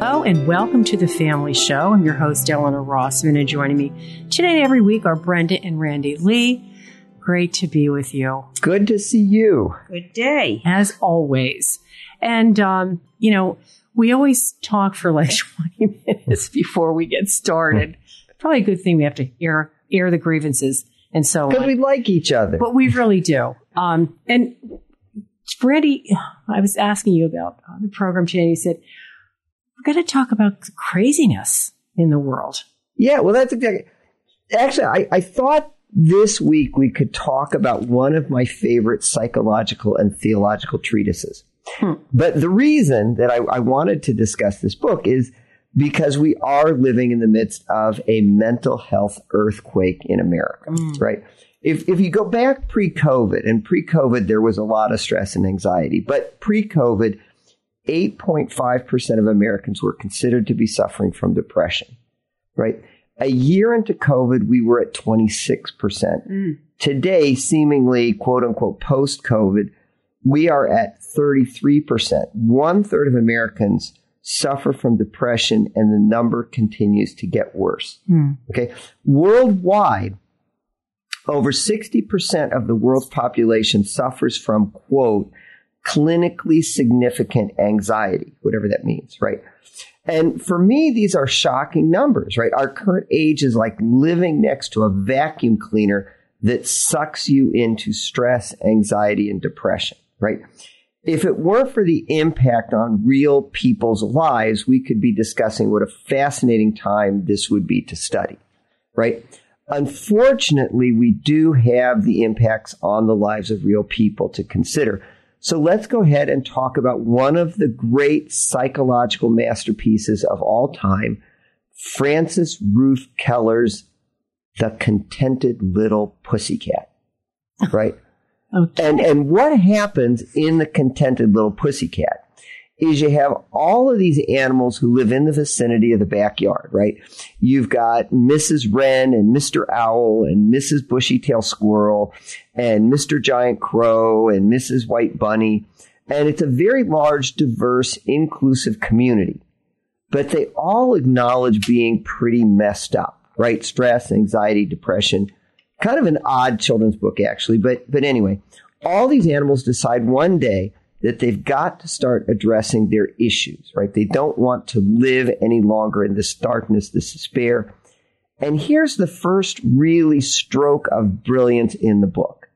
Hello and welcome to the Family Show. I'm your host, Eleanor Rossman, and joining me today every week are Brenda and Randy Lee. Great to be with you. Good to see you. Good day. As always. And, um, you know, we always talk for like 20 minutes before we get started. Probably a good thing we have to air, air the grievances and so on. Because we like each other. But we really do. Um, and Randy, I was asking you about uh, the program today, you said, we're going to talk about craziness in the world. Yeah, well, that's exactly. Actually, I, I thought this week we could talk about one of my favorite psychological and theological treatises. Hmm. But the reason that I, I wanted to discuss this book is because we are living in the midst of a mental health earthquake in America, mm. right? If, if you go back pre COVID, and pre COVID, there was a lot of stress and anxiety, but pre COVID, 8.5% of Americans were considered to be suffering from depression, right? A year into COVID, we were at 26%. Mm. Today, seemingly quote unquote post COVID, we are at 33%. One third of Americans suffer from depression and the number continues to get worse. Mm. Okay. Worldwide, over 60% of the world's population suffers from quote, clinically significant anxiety, whatever that means, right? And for me, these are shocking numbers, right? Our current age is like living next to a vacuum cleaner that sucks you into stress, anxiety, and depression, right? If it weren't for the impact on real people's lives, we could be discussing what a fascinating time this would be to study, right? Unfortunately, we do have the impacts on the lives of real people to consider. So let's go ahead and talk about one of the great psychological masterpieces of all time, Frances Ruth Keller's The Contented Little Pussycat. Right? okay. And and what happens in the contented little pussycat is you have all of these animals who live in the vicinity of the backyard, right? You've got Mrs. Wren and Mr. Owl and Mrs. Bushy-tailed Squirrel and Mr. Giant Crow and Mrs. White Bunny. And it's a very large, diverse, inclusive community. But they all acknowledge being pretty messed up, right? Stress, anxiety, depression. Kind of an odd children's book, actually. But, but anyway, all these animals decide one day that they've got to start addressing their issues, right? They don't want to live any longer in this darkness, this despair. And here's the first really stroke of brilliance in the book.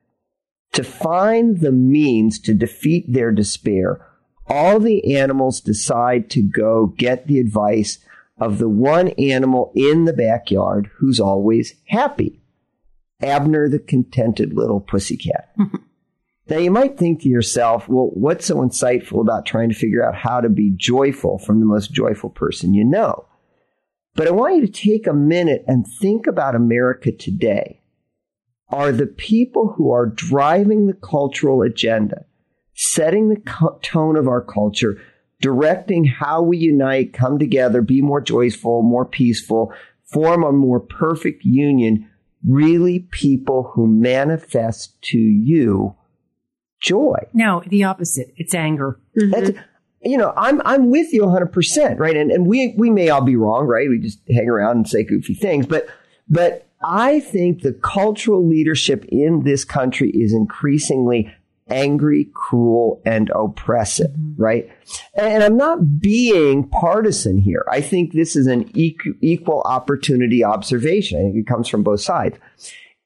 To find the means to defeat their despair, all the animals decide to go get the advice of the one animal in the backyard who's always happy. Abner the contented little pussycat. Now you might think to yourself, well, what's so insightful about trying to figure out how to be joyful from the most joyful person you know? But I want you to take a minute and think about America today. Are the people who are driving the cultural agenda, setting the co- tone of our culture, directing how we unite, come together, be more joyful, more peaceful, form a more perfect union, really people who manifest to you joy. No, the opposite. It's anger. Mm-hmm. you know, I'm I'm with you 100%, right? And and we we may all be wrong, right? We just hang around and say goofy things, but but I think the cultural leadership in this country is increasingly angry, cruel, and oppressive, mm-hmm. right? And I'm not being partisan here. I think this is an equal opportunity observation. I think it comes from both sides.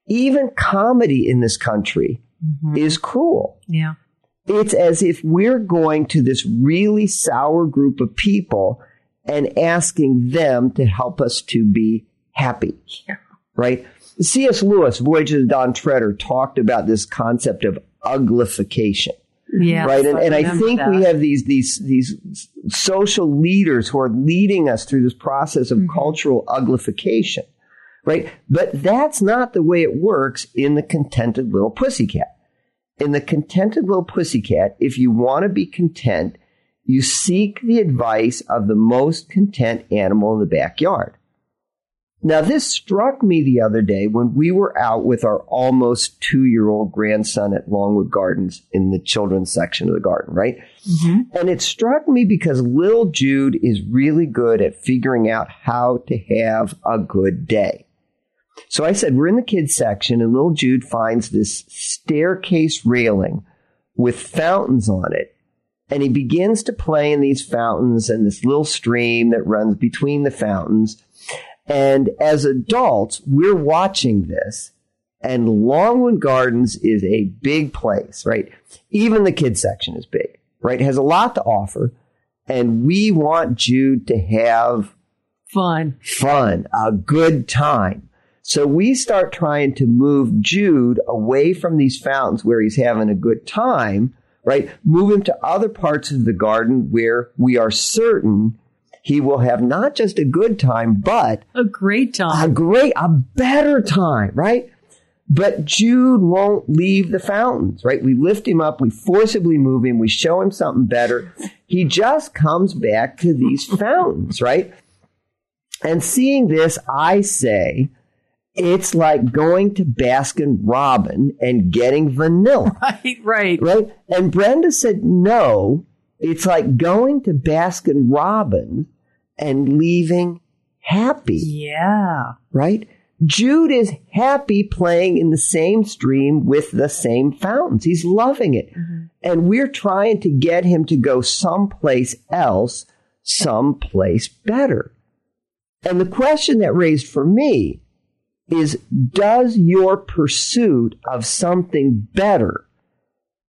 Even comedy in this country mm-hmm. is cruel. Yeah. It's as if we're going to this really sour group of people and asking them to help us to be happy. Yeah. Right? C.S. Lewis, Voyage of the Dawn Treader, talked about this concept of uglification. Yeah. Right. And, I, and I think that. we have these, these, these social leaders who are leading us through this process of mm-hmm. cultural uglification right? But that's not the way it works in the contented little pussycat. In the contented little pussycat, if you want to be content, you seek the advice of the most content animal in the backyard. Now, this struck me the other day when we were out with our almost two year old grandson at Longwood Gardens in the children's section of the garden, right? Mm-hmm. And it struck me because little Jude is really good at figuring out how to have a good day. So I said, we're in the kids section and little Jude finds this staircase railing with fountains on it. And he begins to play in these fountains and this little stream that runs between the fountains. And as adults, we're watching this and Longwood Gardens is a big place, right? Even the kids section is big, right? It has a lot to offer. And we want Jude to have fun, fun, a good time. So we start trying to move Jude away from these fountains where he's having a good time, right? Move him to other parts of the garden where we are certain he will have not just a good time, but a great time. A great, a better time, right? But Jude won't leave the fountains, right? We lift him up, we forcibly move him, we show him something better. He just comes back to these fountains, right? And seeing this, I say, it's like going to Baskin Robin and getting vanilla. Right, right. Right? And Brenda said, no, it's like going to Baskin Robin and leaving happy. Yeah. Right? Jude is happy playing in the same stream with the same fountains. He's loving it. Mm-hmm. And we're trying to get him to go someplace else, someplace better. And the question that raised for me is does your pursuit of something better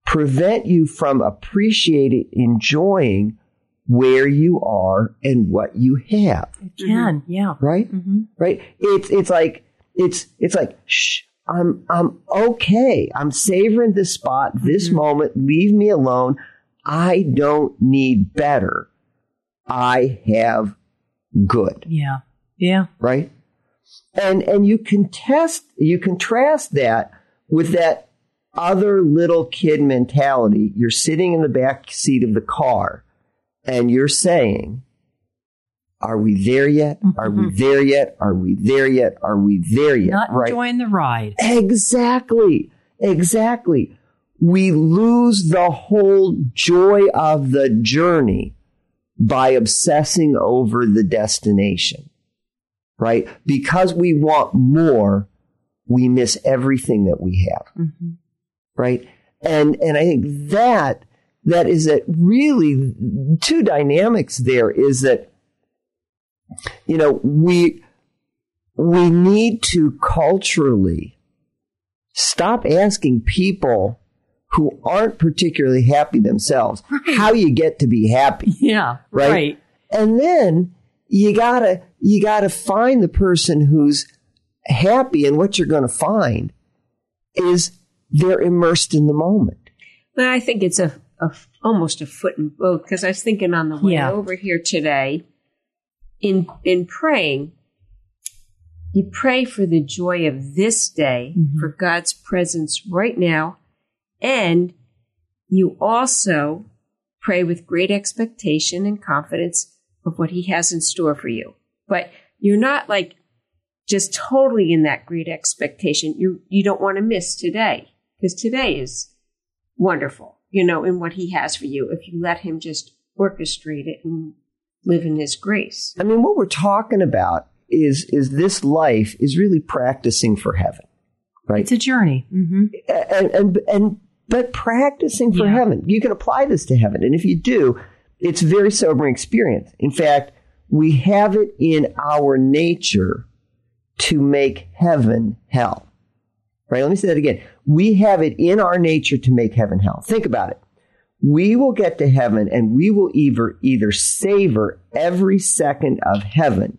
prevent you from appreciating, enjoying where you are and what you have? It can, mm-hmm. yeah. Right? Mm-hmm. Right? It's, it's like, it's, it's like, shh, I'm, I'm okay. I'm savoring this spot, this mm-hmm. moment. Leave me alone. I don't need better. I have good. Yeah. Yeah. Right? And, and you contest, you contrast that with that other little kid mentality. You're sitting in the back seat of the car and you're saying, are we there yet? Are we mm-hmm. there yet? Are we there yet? Are we there yet? Not right? enjoying the ride. Exactly. Exactly. We lose the whole joy of the journey by obsessing over the destination right? Because we want more, we miss everything that we have, mm-hmm. right? And and I think that that is that really two dynamics there is that you know we we need to culturally stop asking people who aren't particularly happy themselves right. how you get to be happy. Yeah, right? right. And then you gotta you gotta find the person who's happy and what you're gonna find is they're immersed in the moment. But I think it's a, a almost a foot in both because I was thinking on the way yeah. over here today in in praying you pray for the joy of this day, mm-hmm. for God's presence right now, and you also pray with great expectation and confidence of what he has in store for you. But you're not like just totally in that great expectation. You, you don't want to miss today because today is wonderful, you know, in what he has for you if you let him just orchestrate it and live in his grace. I mean, what we're talking about is, is this life is really practicing for heaven, right? It's a journey. Mm-hmm. And, and, and, but practicing for yeah. heaven, you can apply this to heaven. And if you do, it's a very sobering experience. In fact, we have it in our nature to make heaven hell. Right? Let me say that again. We have it in our nature to make heaven hell. Think about it. We will get to heaven and we will either, either savor every second of heaven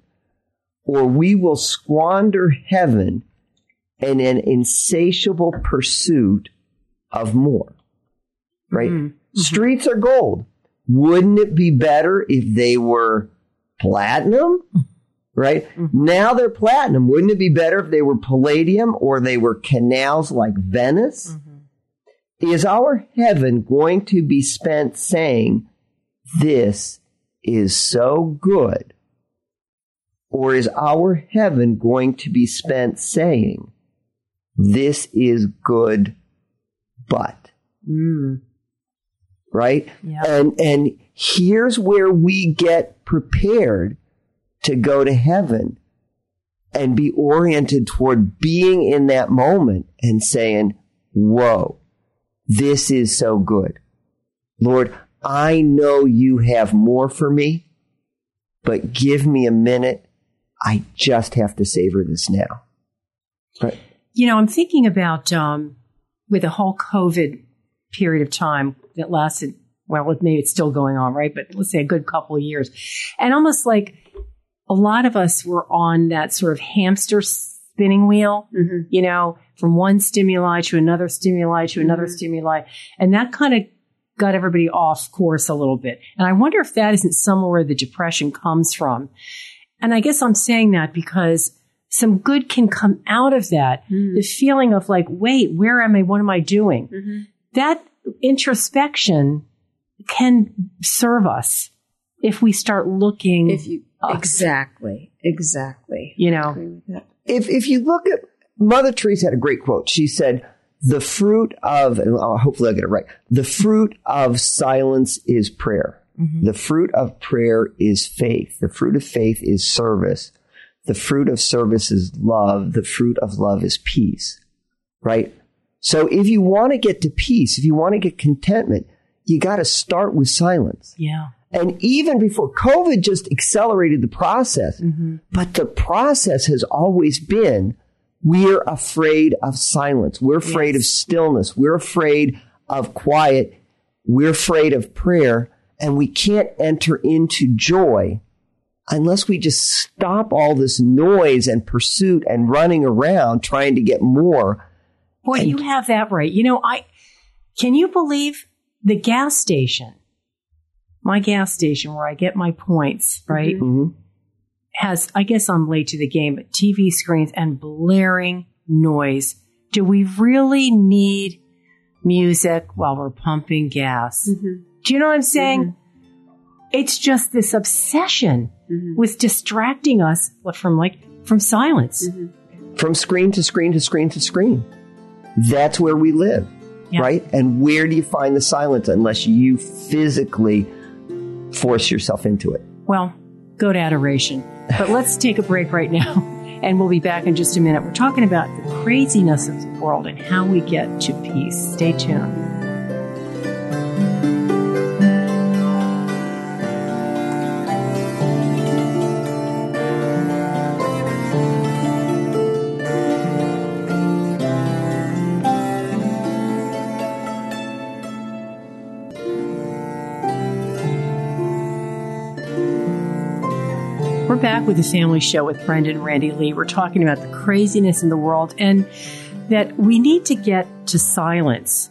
or we will squander heaven in an insatiable pursuit of more. Right? Mm-hmm. Streets are gold. Wouldn't it be better if they were platinum? Right? Mm-hmm. Now they're platinum. Wouldn't it be better if they were palladium or they were canals like Venice? Mm-hmm. Is our heaven going to be spent saying, this is so good Or is our heaven going to be spent saying, this is good, but? Mm. Right? Yeah. And, and here's where we get prepared to go to heaven and be oriented toward being in that moment and saying, whoa, this is so good. Lord, I know you have more for me, but give me a minute. I just have to savor this now. Right. You know, I'm thinking about um, with the whole COVID period of time that lasted, well, maybe it's still going on, right? But let's say a good couple of years. And almost like a lot of us were on that sort of hamster spinning wheel, Mhm. you know, from one stimuli to another stimuli to another Mhm. stimuli. And that kind of got everybody off course a little bit. And I wonder if that isn't somewhere the depression comes from. And I guess I'm saying that because some good can come out of that. Mhm. The feeling of like, wait, where am I? What am I doing? Mhm. That introspection can serve us if we start looking, If you us. exactly, exactly. you know, agree with that. If, if you look at Mother Teresa had a great quote. She said, the fruit of, and uh, hopefully I'll get it right. The fruit of silence is prayer. The fruit of prayer is faith. The fruit of faith is service. The fruit of service is love. The fruit of love is peace. Right? So if you want to get to peace, if you want to get contentment, you got to start with silence. yeah. And even before COVID just accelerated the process, mm-hmm. but the process has always been we're afraid of silence. We're afraid of stillness. We're afraid of quiet. We're afraid of prayer and we can't enter into joy unless we just stop all this noise and pursuit and running around trying to get more. Boy, you have that right. You know, I can you believe the gas station, my gas station where I get my points, right? Mhm. Has I guess I'm late to the game, but TV screens and blaring noise. Do we really need music while we're pumping gas? Mhm. Do you know what I'm saying? It's just this obsession Mhm. with distracting us from like from silence. From screen to screen to screen to screen. That's where we live. Yeah. right? And where do you find the silence unless you physically force yourself into it? Well, go to adoration. But let's take a break right now, and we'll be back in just a minute. We're talking about the craziness of the world and how we get to peace. Stay tuned. We're back with the family show with Brenda and Randy Lee. We're talking about the craziness in the world and that we need to get to silence.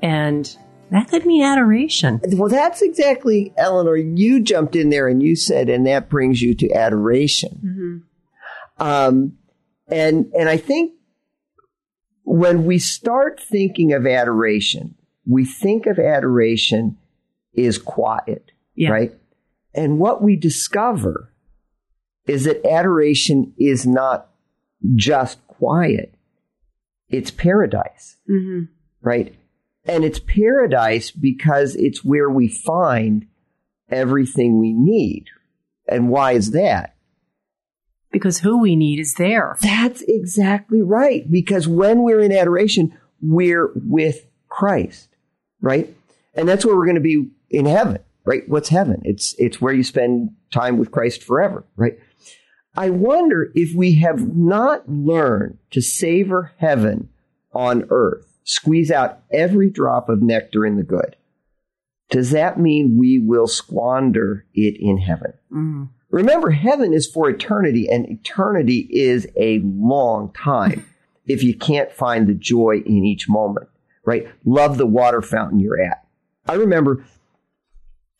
And that could mean adoration. Well, that's exactly, Eleanor, you jumped in there and you said, and that brings you to adoration. Mhm. Um, and, and I think when we start thinking of adoration, we think of adoration is quiet, Yeah. right? And what we discover is that adoration is not just quiet. It's paradise, Mhm. right? And it's paradise because it's where we find everything we need. And why is that? Because who we need is there. That's exactly right. Because when we're in adoration, we're with Christ, right? And that's where we're going to be in heaven, right? What's heaven? It's, it's where you spend time with Christ forever, right? I wonder if we have not learned to savor heaven on earth, squeeze out every drop of nectar in the good. Does that mean we will squander it in heaven? Mm. Remember, heaven is for eternity, and eternity is a long time if you can't find the joy in each moment, right? Love the water fountain you're at. I remember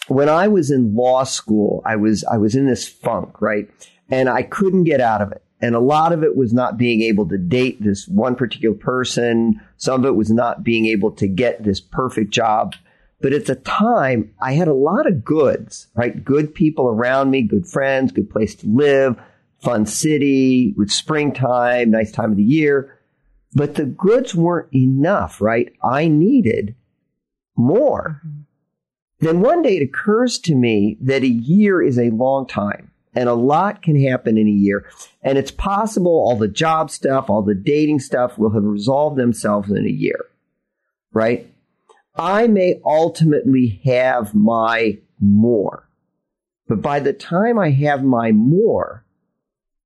when I was in law school, I was, I was in this funk, right? And I couldn't get out of it. And a lot of it was not being able to date this one particular person. Some of it was not being able to get this perfect job. But at the time, I had a lot of goods, right? Good people around me, good friends, good place to live, fun city with springtime, nice time of the year. But the goods weren't enough, right? I needed more. Mm-hmm. Then one day it occurs to me that a year is a long time and a lot can happen in a year. And it's possible all the job stuff, all the dating stuff will have resolved themselves in a year, right? I may ultimately have my more, but by the time I have my more,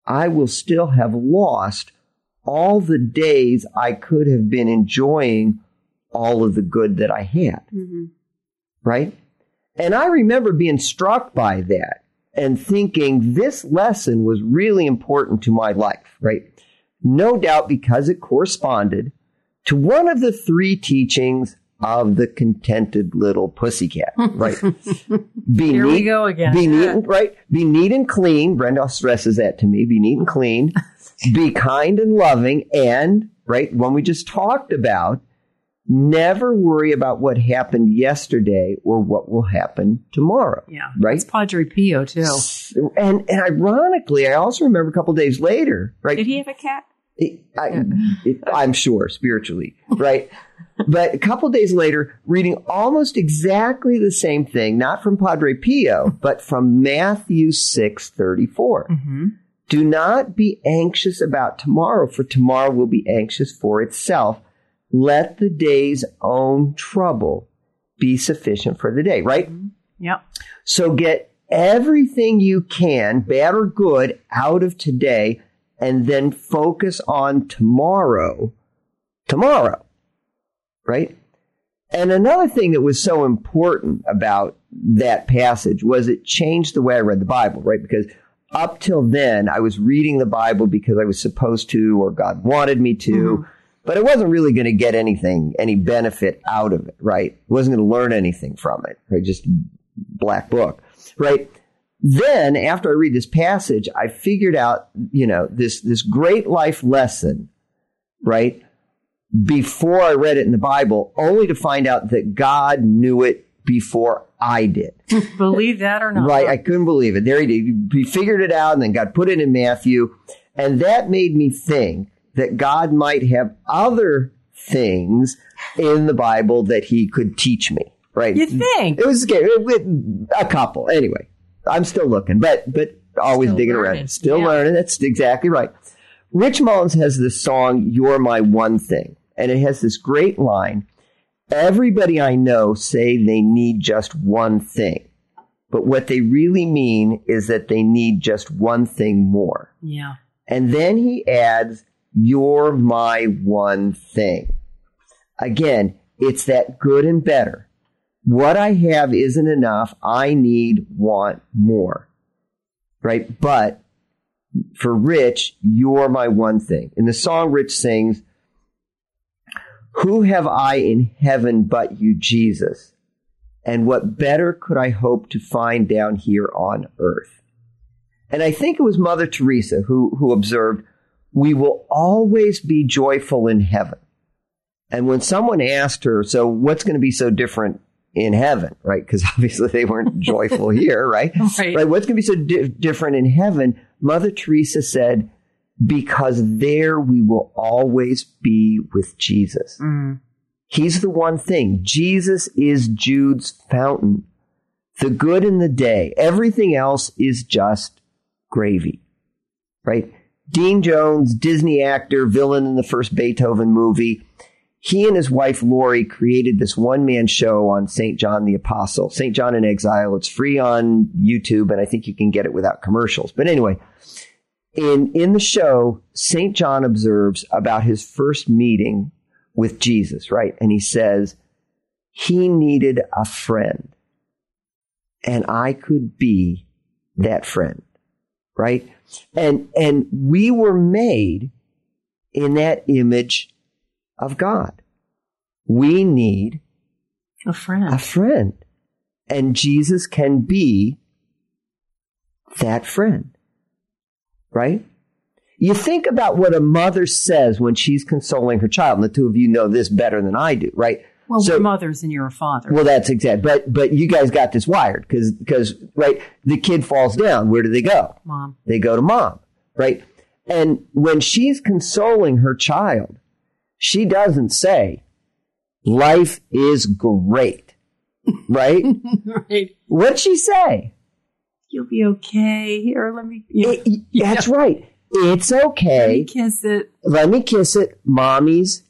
I will still have lost all the days I could have been enjoying all of the good that I had. Mm-hmm. Right? And I remember being struck by that and thinking this lesson was really important to my life, right? No doubt because it corresponded to one of the three teachings of the contented little pussycat, right? Be Here neat, we go again. Be neat, and, right? Be neat and clean. Brenda stresses that to me. Be neat and clean. be kind and loving, and right one we just talked about Never worry about what happened yesterday or what will happen tomorrow. Yeah. Right? It's Padre Pio, too. And, and ironically, I also remember a couple days later, right? Did he have a cat? I, am sure spiritually, right? but a couple days later, reading almost exactly the same thing, not from Padre Pio, but from Matthew 6 34. Mm-hmm. Do not be anxious about tomorrow, for tomorrow will be anxious for itself let the day's own trouble be sufficient for the day, right? Mm-hmm. Yep. So get everything you can, bad or good, out of today and then focus on tomorrow. Tomorrow. Right? And another thing that was so important about that passage was it changed the way I read the Bible, right? Because up till then, I was reading the Bible because I was supposed to or God wanted me to. Mm-hmm but it wasn't really going to get anything, any benefit out of it, right? It wasn't going to learn anything from it, right? Just black book, right? Then after I read this passage, I figured out, you know, this, this great life lesson, right? Before I read it in the Bible, only to find out that God knew it before I did. believe that or not. Right. I couldn't believe it. There he did. He figured it out and then God put it in Matthew. And that made me think that God might have other things in the Bible that he could teach me. Right? You think? It was. A couple. Anyway, I'm still looking, but, but always still digging learning. around. Still yeah. learning. That's exactly right. Rich Mullins has this song, You're My One Thing. And it has this great line. Everybody I know say they need just one thing. But what they really mean is that they need just one thing more. Yeah. And then he adds, you're my one thing. Again, it's that good and better. What I have isn't enough. I need, want more. Right? But for Rich, you're my one thing. In the song Rich sings, Who have I in heaven but you, Jesus? And what better could I hope to find down here on earth? And I think it was Mother Teresa who, who observed, we will always be joyful in heaven. And when someone asked her, so what's going to be so different in heaven, right? Because obviously they weren't joyful here, right? right? right? What's going to be so di- different in heaven? Mother Teresa said, because there we will always be with Jesus. Mm. He's the one thing. Jesus is Jude's fountain. The good in the day. Everything else is just gravy, right? Dean Jones, Disney actor, villain in the first Beethoven movie. He and his wife Lori created this one man show on St. John the Apostle, St. John in Exile. It's free on YouTube and I think you can get it without commercials. But anyway, in, in the show, St. John observes about his first meeting with Jesus, right? And he says, he needed a friend and I could be that friend, right? And, and we were made in that image of God. We need a friend. A friend. And Jesus can be that friend. Right? You think about what a mother says when she's consoling her child, and the two of you know this better than I do, right? Well, so, we're mothers and you're a father. Well, that's exact. But but you guys got this wired because because right, the kid falls down. Where do they go? Mom. They go to mom. right? And when she's consoling her child, she doesn't say, life is great, right? right. What'd she say? You'll be okay. Here, let me. You know, It- that's right. It's let me okay. kiss it. Let me kiss it. Mommy's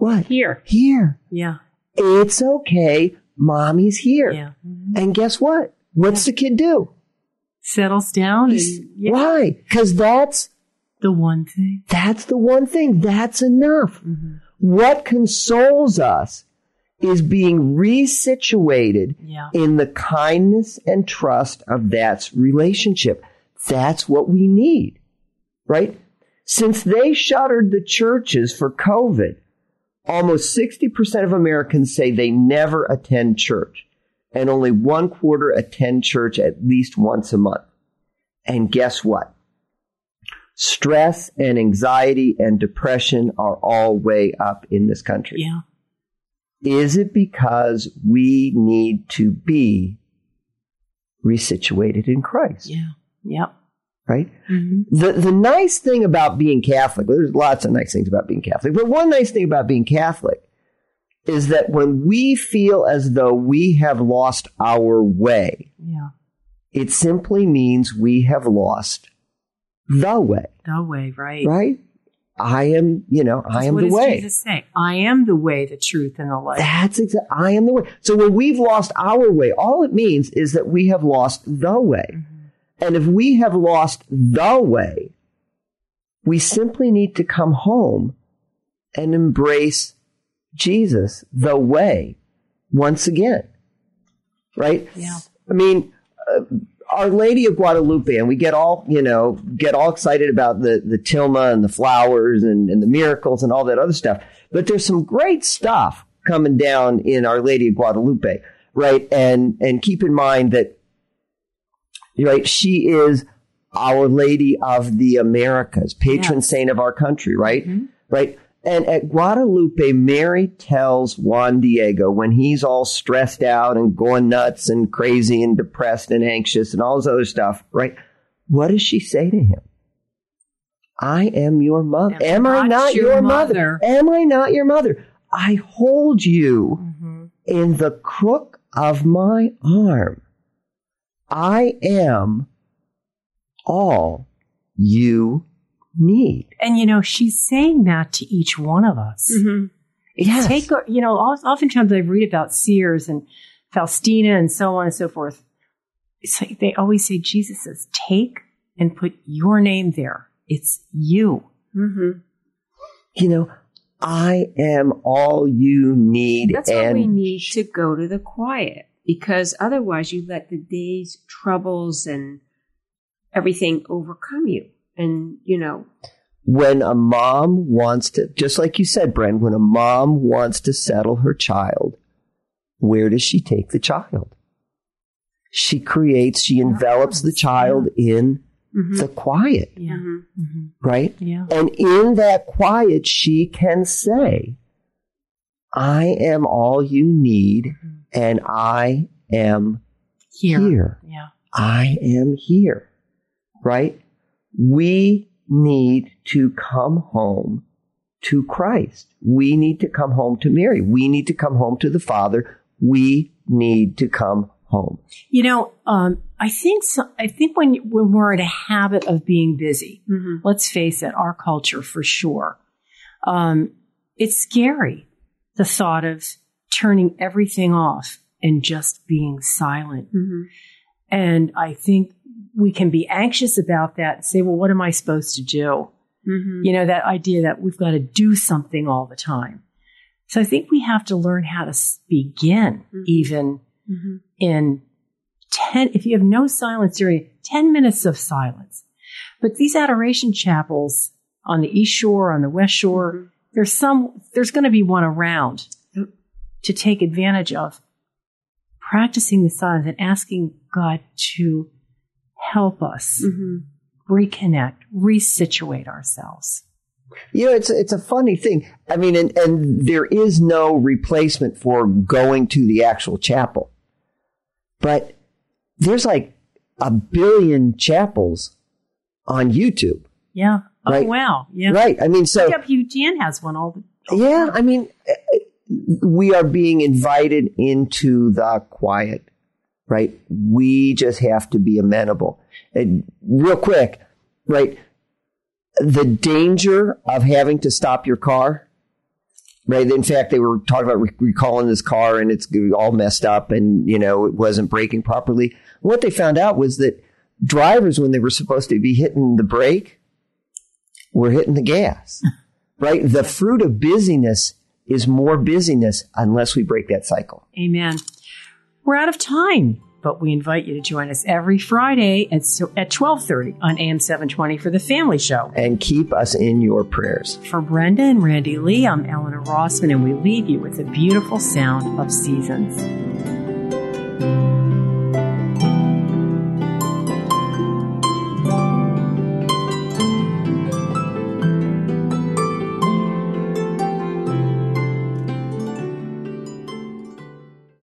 what? Here. Here. Yeah. It's okay. Mommy's here. Yeah. And guess what? What's the kid do? Settles down. And, yeah. Why? Because that's The one thing. that's the one thing. That's enough. Mm-hmm. What consoles us is being resituated Yeah. in the kindness and trust of that relationship. That's what we need, right? Since they shuttered the churches for COVID, almost 60% of Americans say they never attend church and only one quarter attend church at least once a month. And guess what? Stress and anxiety and depression are all way up in this country. Yeah. Is it because we need to be resituated in Christ? Yeah. Yep. Right? hmm The, the nice thing about being Catholic, there's lots of nice things about being Catholic, but one nice thing about being Catholic is that when we feel as though we have lost our way, Yeah. it simply means we have lost the way, The way, right? right? I am, you know, I am the way. Jesus say? I am the way, the truth, and the life. That's exactly, I am the way. So when we've lost our way, all it means is that we have lost the way. And if we have lost the way, we simply need to come home and embrace Jesus, the way, once again. Right? Yeah. I mean, uh, Our Lady of Guadalupe, and we get all, you know, get all excited about the, the tilma and the flowers and, and the miracles and all that other stuff. But there's some great stuff coming down in Our Lady of Guadalupe, right? And, and keep in mind that, right, she is Our Lady of the Americas, patron saint of our country, right? Mhm. Right? And at Guadalupe, Mary tells Juan Diego when he's all stressed out and going nuts and crazy and depressed and anxious and all this other stuff, right? What does she say to him? I am your mother. Am Am I not your your mother? mother. Am I not your mother? I hold you hmm in the crook of my arm. I am all you need. And you know, she's saying that to each one of us. Mm-hmm. Yes. Take, you know, oftentimes I read about seers and Faustina and so on and so forth. It's like they always say, Jesus says, take and put your name there. It's you. Mm-hmm. you know, I am all you need. That's and why we need to go to the quiet because otherwise you let the day's troubles and everything overcome you. And, you know, when a mom wants to, just like you said, Bren, when a mom wants to settle her child, where does she take the child? She creates, she envelops the child in Mhm. the quiet, Yeah. Mhm. hmm right? Yeah. And in that quiet, she can say, I am all you need and I am Here. here. Yeah. I am here, right? We need to come home to Christ. We need to come home to Mary. We need to come home to the Father. We need to come home. You know, um, I think so, I think when when we're in a habit of being busy, Mhm. let's face it, our culture for sure, um, it's scary the thought of turning everything off and just being silent. Mhm. And I think we can be anxious about that and say, well, what am I supposed to do? Mhm. You know, that idea that we've got to do something all the time. So I think we have to learn how to begin Mhm. even Mhm. in 10, if you have no silence during 10 minutes of silence. But these adoration chapels on the East Shore, on the West Shore, Mhm. there's some, there's going to be one around. To take advantage of practicing the silence and asking God to help us Mhm. reconnect, resituate ourselves. You know, it's it's a funny thing. I mean, and, and there is no replacement for going to the actual chapel, but there's like a billion chapels on YouTube. Yeah. Oh, wow. Yeah. Right. I mean, so Yep. Hugh Jan has one all the. all yeah. I mean, we are being invited into the quiet, right? We just have to be amenable. And real quick, right? The danger of having to stop your car, right? In fact, they were talking about re- recalling this car and it's all messed up and, you know, it wasn't braking properly. What they found out was that drivers, when they were supposed to be hitting the brake, were hitting the gas, right? The fruit of busyness is more busyness unless we break that cycle. Amen. We're out of time, but we invite you to join us every Friday at at twelve thirty on AM seven twenty for the Family Show. And keep us in your prayers. For Brenda and Randy Lee, I'm Eleanor Rossman, and we leave you with the beautiful sound of seasons.